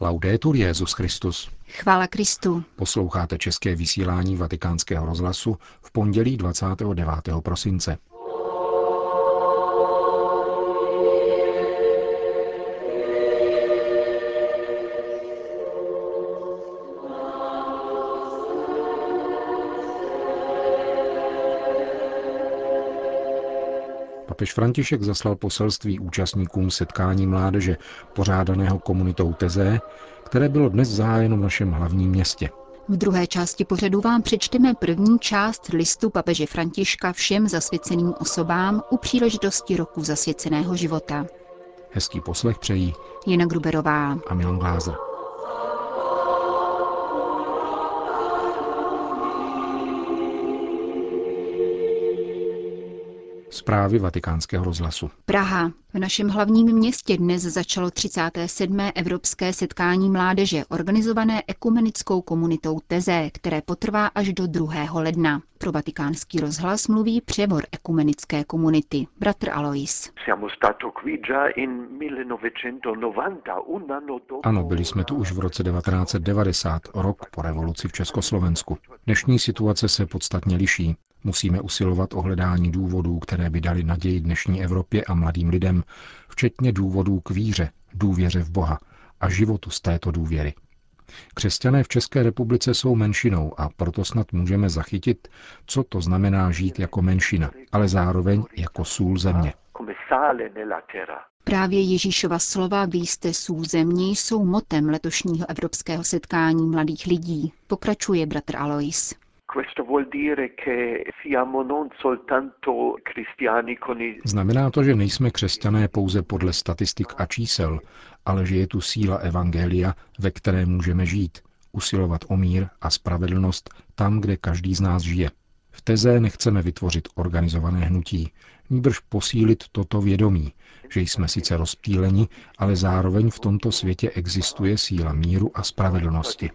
Laudetur Jezus Christus. Chvála Kristu. Posloucháte české vysílání Vatikánského rozhlasu v pondělí 29. prosince. Papež František zaslal poselství účastníkům setkání mládeže, pořádaného komunitou Tezé, které bylo dnes zahájeno v našem hlavním městě. V druhé části pořadu vám přečteme první část listu papeže Františka všem zasvěceným osobám u příležitosti roku zasvěceného života. Hezký poslech přejí Jana Gruberová a Milan Glázer. Zprávy vatikánského rozhlasu. Praha. V našem hlavním městě dnes začalo 37. Evropské setkání mládeže, organizované ekumenickou komunitou Teze, které potrvá až do 2. ledna. Pro vatikánský rozhlas mluví převor ekumenické komunity, bratr Alois. Ano, byli jsme tu už v roce 1990, rok po revoluci v Československu. Dnešní situace se podstatně liší. Musíme usilovat o hledání důvodů, které by dali naději dnešní Evropě a mladým lidem, včetně důvodů k víře, důvěře v Boha a životu z této důvěry. Křesťané v České republice jsou menšinou a proto snad můžeme zachytit, co to znamená žít jako menšina, ale zároveň jako sůl země. Právě Ježíšova slova Vy jste sůl země jsou motem letošního evropského setkání mladých lidí, pokračuje bratr Alois. Znamená to, že nejsme křesťané pouze podle statistik a čísel, ale že je tu síla Evangelia, ve které můžeme žít, usilovat o mír a spravedlnost tam, kde každý z nás žije. V teze nechceme vytvořit organizované hnutí, níbrž posílit toto vědomí, že jsme sice rozptýleni, ale zároveň v tomto světě existuje síla míru a spravedlnosti.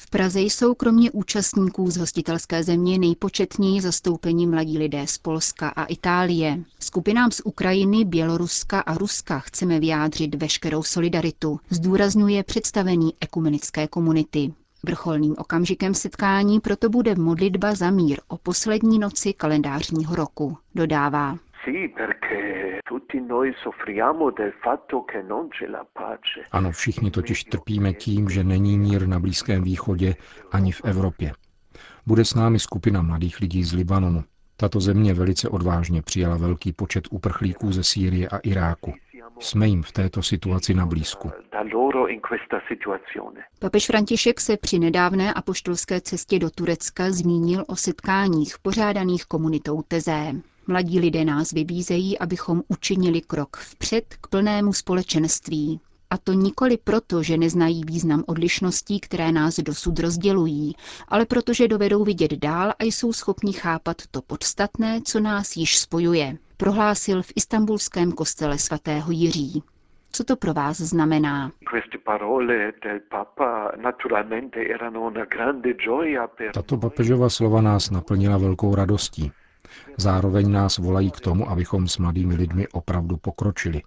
V Praze jsou kromě účastníků z hostitelské země nejpočetněji zastoupení mladí lidé z Polska a Itálie. Skupinám z Ukrajiny, Běloruska a Ruska chceme vyjádřit veškerou solidaritu, zdůrazňuje představený ekumenické komunity. Vrcholným okamžikem setkání proto bude modlitba za mír o poslední noci kalendářního roku, dodává. Ano, všichni totiž trpíme tím, že není mír na Blízkém východě ani v Evropě. Bude s námi skupina mladých lidí z Libanonu. Tato země velice odvážně přijala velký počet uprchlíků ze Sýrie a Iráku. Jsme jim v této situaci na blízku. Papež František se při nedávné apoštolské cestě do Turecka zmínil o setkáních pořádaných komunitou Tezé. Mladí lidé nás vybízejí, abychom učinili krok vpřed k plnému společenství. A to nikoli proto, že neznají význam odlišností, které nás dosud rozdělují, ale protože dovedou vidět dál a jsou schopni chápat to podstatné, co nás již spojuje, prohlásil v istambulském kostele svatého Jiří. Co to pro vás znamená? Tato papežova slova nás naplnila velkou radostí. Zároveň nás volají k tomu, abychom s mladými lidmi opravdu pokročili.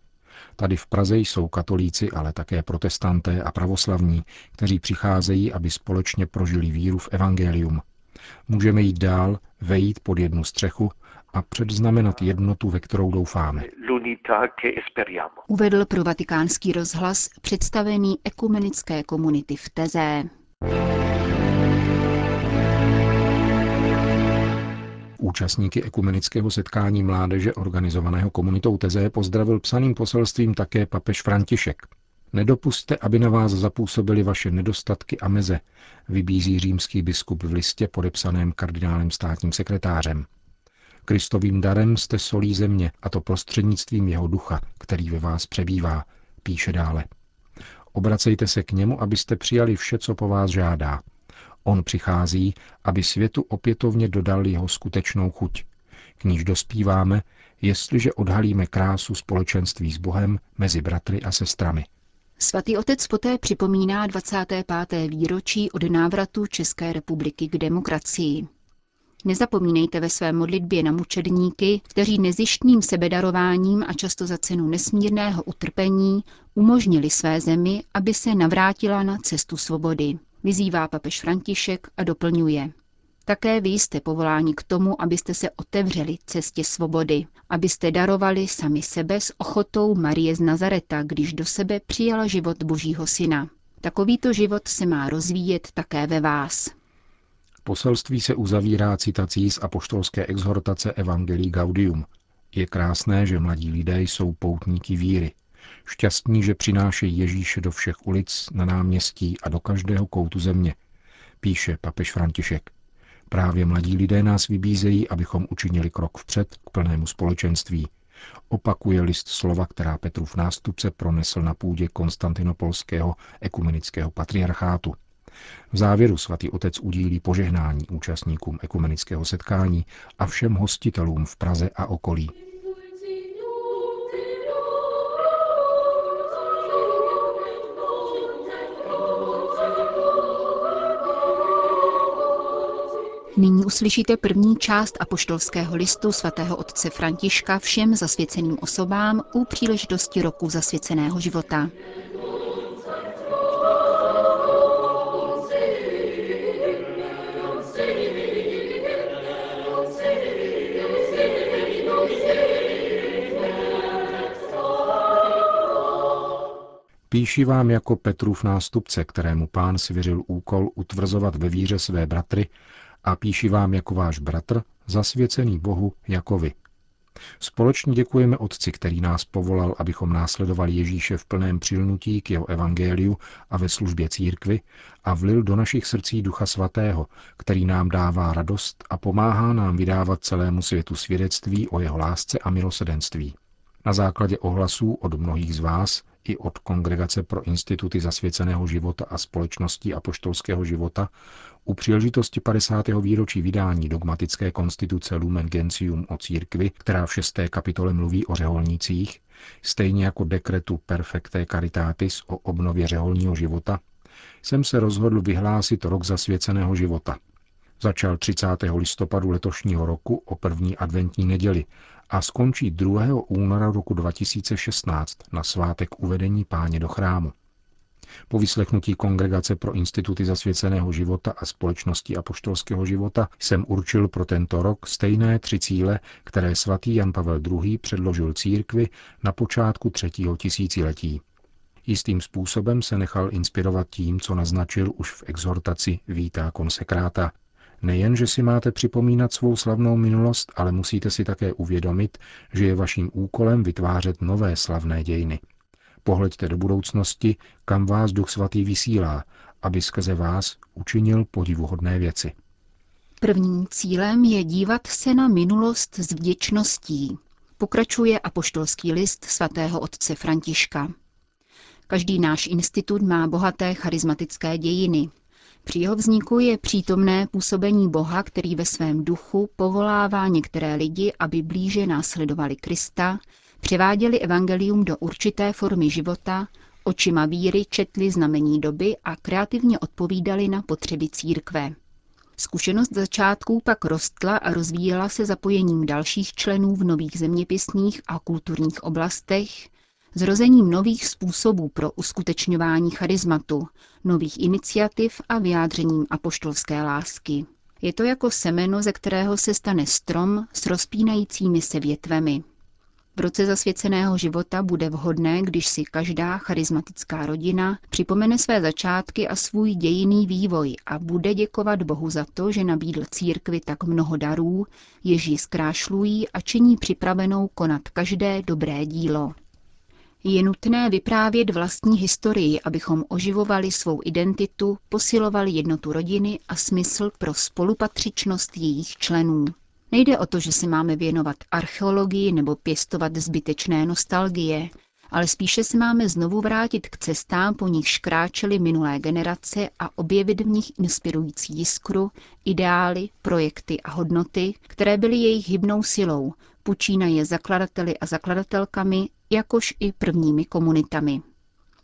Tady v Praze jsou katolíci, ale také protestanté a pravoslavní, kteří přicházejí, aby společně prožili víru v evangelium. Můžeme jít dál, vejít pod jednu střechu a předznamenat jednotu, ve kterou doufáme. Uvedl pro vatikánský rozhlas představený ekumenické komunity v Teze. Účastníky ekumenického setkání mládeže organizovaného komunitou Teze pozdravil psaným poselstvím také papež František. Nedopuste, aby na vás zapůsobily vaše nedostatky a meze, vybízí římský biskup v listě podepsaném kardinálem státním sekretářem. Kristovým darem jste solí země, a to prostřednictvím jeho ducha, který ve vás přebývá, píše dále. Obracejte se k němu, abyste přijali vše, co po vás žádá. On přichází, aby světu opětovně dodal jeho skutečnou chuť. K níž dospíváme, jestliže odhalíme krásu společenství s Bohem mezi bratry a sestrami. Svatý otec poté připomíná 25. výročí od návratu České republiky k demokracii. Nezapomínejte ve své modlitbě na mučedníky, kteří nezištným sebedarováním a často za cenu nesmírného utrpení umožnili své zemi, aby se navrátila na cestu svobody. Vyzývá papež František a doplňuje. Také vy jste povoláni k tomu, abyste se otevřeli cestě svobody, abyste darovali sami sebe s ochotou Marie z Nazareta, když do sebe přijala život Božího syna. Takovýto život se má rozvíjet také ve vás. Poselství se uzavírá citací z apoštolské exhortace Evangelii Gaudium. Je krásné, že mladí lidé jsou poutníky víry. Šťastní, že přinášejí Ježíše do všech ulic, na náměstí a do každého koutu země, píše papež František. Právě mladí lidé nás vybízejí, abychom učinili krok vpřed k plnému společenství. Opakuje list slova, která Petrův nástupce pronesl na půdě konstantinopolského ekumenického patriarchátu. V závěru svatý otec udílí požehnání účastníkům ekumenického setkání a všem hostitelům v Praze a okolí. Nyní uslyšíte první část apoštolského listu svatého otce Františka všem zasvěceným osobám u příležitosti roku zasvěceného života. Píši vám jako Petrův nástupce, kterému pán svěřil úkol utvrzovat ve víře své bratry a píši vám jako váš bratr, zasvěcený Bohu jako vy. Společně děkujeme Otci, který nás povolal, abychom následovali Ježíše v plném přilnutí k jeho evangeliu a ve službě církvy a vlil do našich srdcí Ducha Svatého, který nám dává radost a pomáhá nám vydávat celému světu svědectví o jeho lásce a milosedenství. Na základě ohlasů od mnohých z vás i od Kongregace pro instituty zasvěceného života a společností apoštolského života u příležitosti 50. výročí vydání dogmatické konstituce Lumen Gentium o církvi, která v šesté kapitole mluví o řeholnících, stejně jako dekretu Perfecte Caritatis o obnově řeholního života, jsem se rozhodl vyhlásit rok zasvěceného života. Začal 30. listopadu letošního roku o první adventní neděli a skončí 2. února roku 2016 na svátek uvedení páně do chrámu. Po vyslechnutí Kongregace pro instituty zasvěceného života a společnosti apoštolského života jsem určil pro tento rok stejné tři cíle, které svatý Jan Pavel II. předložil církvi na počátku třetího tisíciletí. Jistým způsobem se nechal inspirovat tím, co naznačil už v exhortaci Vítá konsekráta. Nejen, že si máte připomínat svou slavnou minulost, ale musíte si také uvědomit, že je vaším úkolem vytvářet nové slavné dějiny. Pohleďte do budoucnosti, kam vás Duch Svatý vysílá, aby skrze vás učinil podivuhodné věci. Prvním cílem je dívat se na minulost s vděčností. Pokračuje apoštolský list svatého otce Františka. Každý náš institut má bohaté charismatické dějiny. Při jeho vzniku je přítomné působení Boha, který ve svém duchu povolává některé lidi, aby blíže následovali Krista, Převáděli evangelium do určité formy života, očima víry četli znamení doby a kreativně odpovídali na potřeby církve. Zkušenost začátků pak rostla a rozvíjela se zapojením dalších členů v nových zeměpisných a kulturních oblastech, zrozením nových způsobů pro uskutečňování charizmatu, nových iniciativ a vyjádřením apoštolské lásky. Je to jako semeno, ze kterého se stane strom s rozpínajícími se větvemi. V roce zasvěceného života bude vhodné, když si každá charismatická rodina připomene své začátky a svůj dějiný vývoj a bude děkovat Bohu za to, že nabídl církvi tak mnoho darů, jež ji zkrášlují a činí připravenou konat každé dobré dílo. Je nutné vyprávět vlastní historii, abychom oživovali svou identitu, posilovali jednotu rodiny a smysl pro spolupatřičnost jejich členů. Nejde o to, že se máme věnovat archeologii nebo pěstovat zbytečné nostalgie, ale spíše se máme znovu vrátit k cestám, po nichž kráčely minulé generace a objevit v nich inspirující jiskru, ideály, projekty a hodnoty, které byly jejich hybnou silou, počínaje zakladateli a zakladatelkami, jakož i prvními komunitami.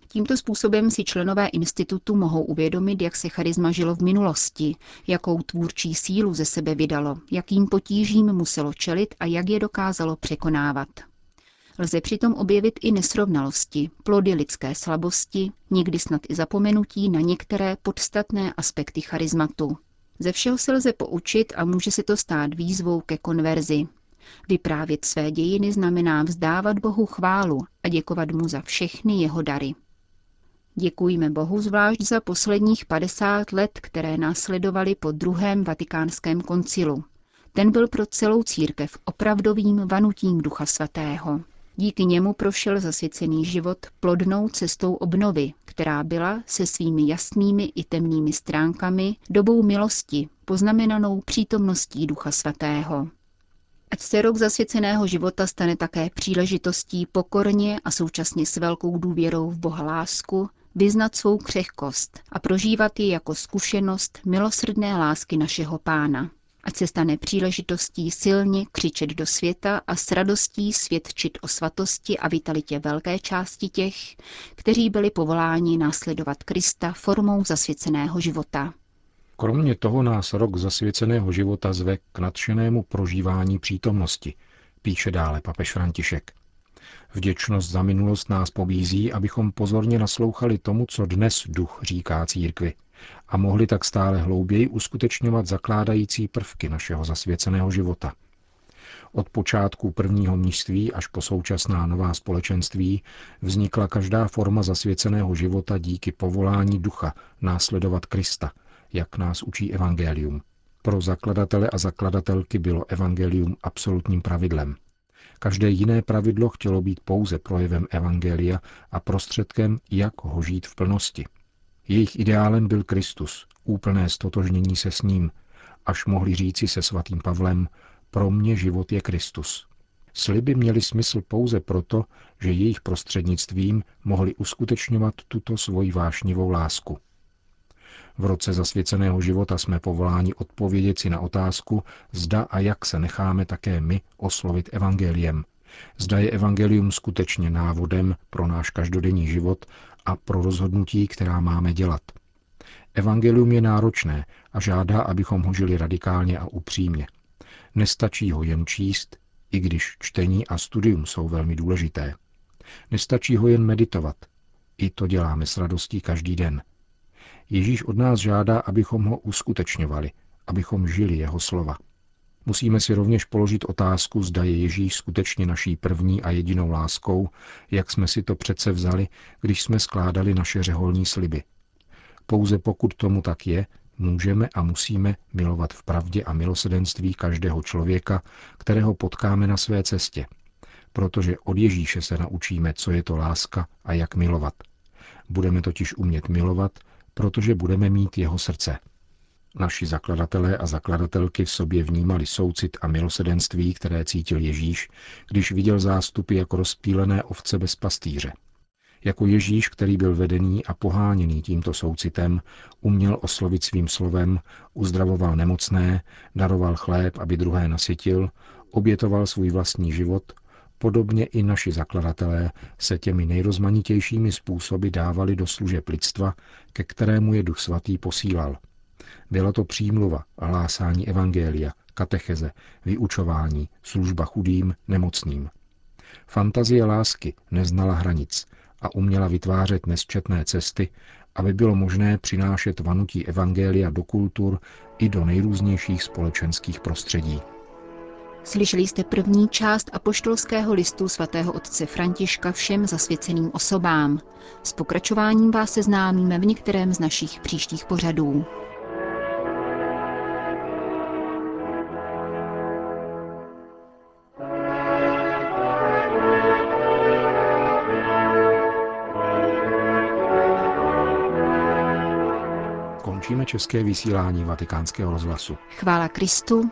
Tímto způsobem si členové institutu mohou uvědomit, jak se charisma žilo v minulosti, jakou tvůrčí sílu ze sebe vydalo, jakým potížím muselo čelit a jak je dokázalo překonávat. Lze přitom objevit i nesrovnalosti, plody lidské slabosti, někdy snad i zapomenutí na některé podstatné aspekty charizmatu. Ze všeho se lze poučit a může se to stát výzvou ke konverzi. Vyprávět své dějiny znamená vzdávat Bohu chválu a děkovat mu za všechny jeho dary. Děkujeme Bohu zvlášť za posledních 50 let, které následovaly po druhém vatikánském koncilu. Ten byl pro celou církev opravdovým vanutím Ducha Svatého. Díky němu prošel zasvěcený život plodnou cestou obnovy, která byla se svými jasnými i temnými stránkami dobou milosti, poznamenanou přítomností Ducha Svatého. Ať se rok zasvěceného života stane také příležitostí pokorně a současně s velkou důvěrou v Boha lásku vyznat svou křehkost a prožívat ji jako zkušenost milosrdné lásky našeho pána. Ať se stane příležitostí silně křičet do světa a s radostí svědčit o svatosti a vitalitě velké části těch, kteří byli povoláni následovat Krista formou zasvěceného života. Kromě toho nás rok zasvěceného života zve k nadšenému prožívání přítomnosti, píše dále papež František. Vděčnost za minulost nás pobízí, abychom pozorně naslouchali tomu, co dnes duch říká církvi a mohli tak stále hlouběji uskutečňovat zakládající prvky našeho zasvěceného života. Od počátku prvního mnižství až po současná nová společenství vznikla každá forma zasvěceného života díky povolání ducha následovat Krista, jak nás učí Evangelium. Pro zakladatele a zakladatelky bylo Evangelium absolutním pravidlem – Každé jiné pravidlo chtělo být pouze projevem Evangelia a prostředkem, jak ho žít v plnosti. Jejich ideálem byl Kristus, úplné stotožnění se s ním, až mohli říci se svatým Pavlem, pro mě život je Kristus. Sliby měly smysl pouze proto, že jejich prostřednictvím mohli uskutečňovat tuto svoji vášnivou lásku. V roce zasvěceného života jsme povoláni odpovědět si na otázku, zda a jak se necháme také my oslovit evangeliem. Zda je evangelium skutečně návodem pro náš každodenní život a pro rozhodnutí, která máme dělat. Evangelium je náročné a žádá, abychom ho žili radikálně a upřímně. Nestačí ho jen číst, i když čtení a studium jsou velmi důležité. Nestačí ho jen meditovat. I to děláme s radostí každý den – Ježíš od nás žádá, abychom ho uskutečňovali, abychom žili jeho slova. Musíme si rovněž položit otázku, zda je Ježíš skutečně naší první a jedinou láskou, jak jsme si to přece vzali, když jsme skládali naše řeholní sliby. Pouze pokud tomu tak je, můžeme a musíme milovat v pravdě a milosedenství každého člověka, kterého potkáme na své cestě, protože od Ježíše se naučíme, co je to láska a jak milovat. Budeme totiž umět milovat, protože budeme mít jeho srdce. Naši zakladatelé a zakladatelky v sobě vnímali soucit a milosedenství, které cítil Ježíš, když viděl zástupy jako rozpílené ovce bez pastýře. Jako Ježíš, který byl vedený a poháněný tímto soucitem, uměl oslovit svým slovem, uzdravoval nemocné, daroval chléb, aby druhé nasytil, obětoval svůj vlastní život, Podobně i naši zakladatelé se těmi nejrozmanitějšími způsoby dávali do služeb lidstva, ke kterému je Duch Svatý posílal. Byla to přímluva, hlásání evangelia, katecheze, vyučování, služba chudým, nemocným. Fantazie lásky neznala hranic a uměla vytvářet nesčetné cesty, aby bylo možné přinášet vanutí evangelia do kultur i do nejrůznějších společenských prostředí. Slyšeli jste první část apoštolského listu svatého otce Františka všem zasvěceným osobám. S pokračováním vás seznámíme v některém z našich příštích pořadů. Končíme české vysílání vatikánského rozhlasu. Chvála Kristu.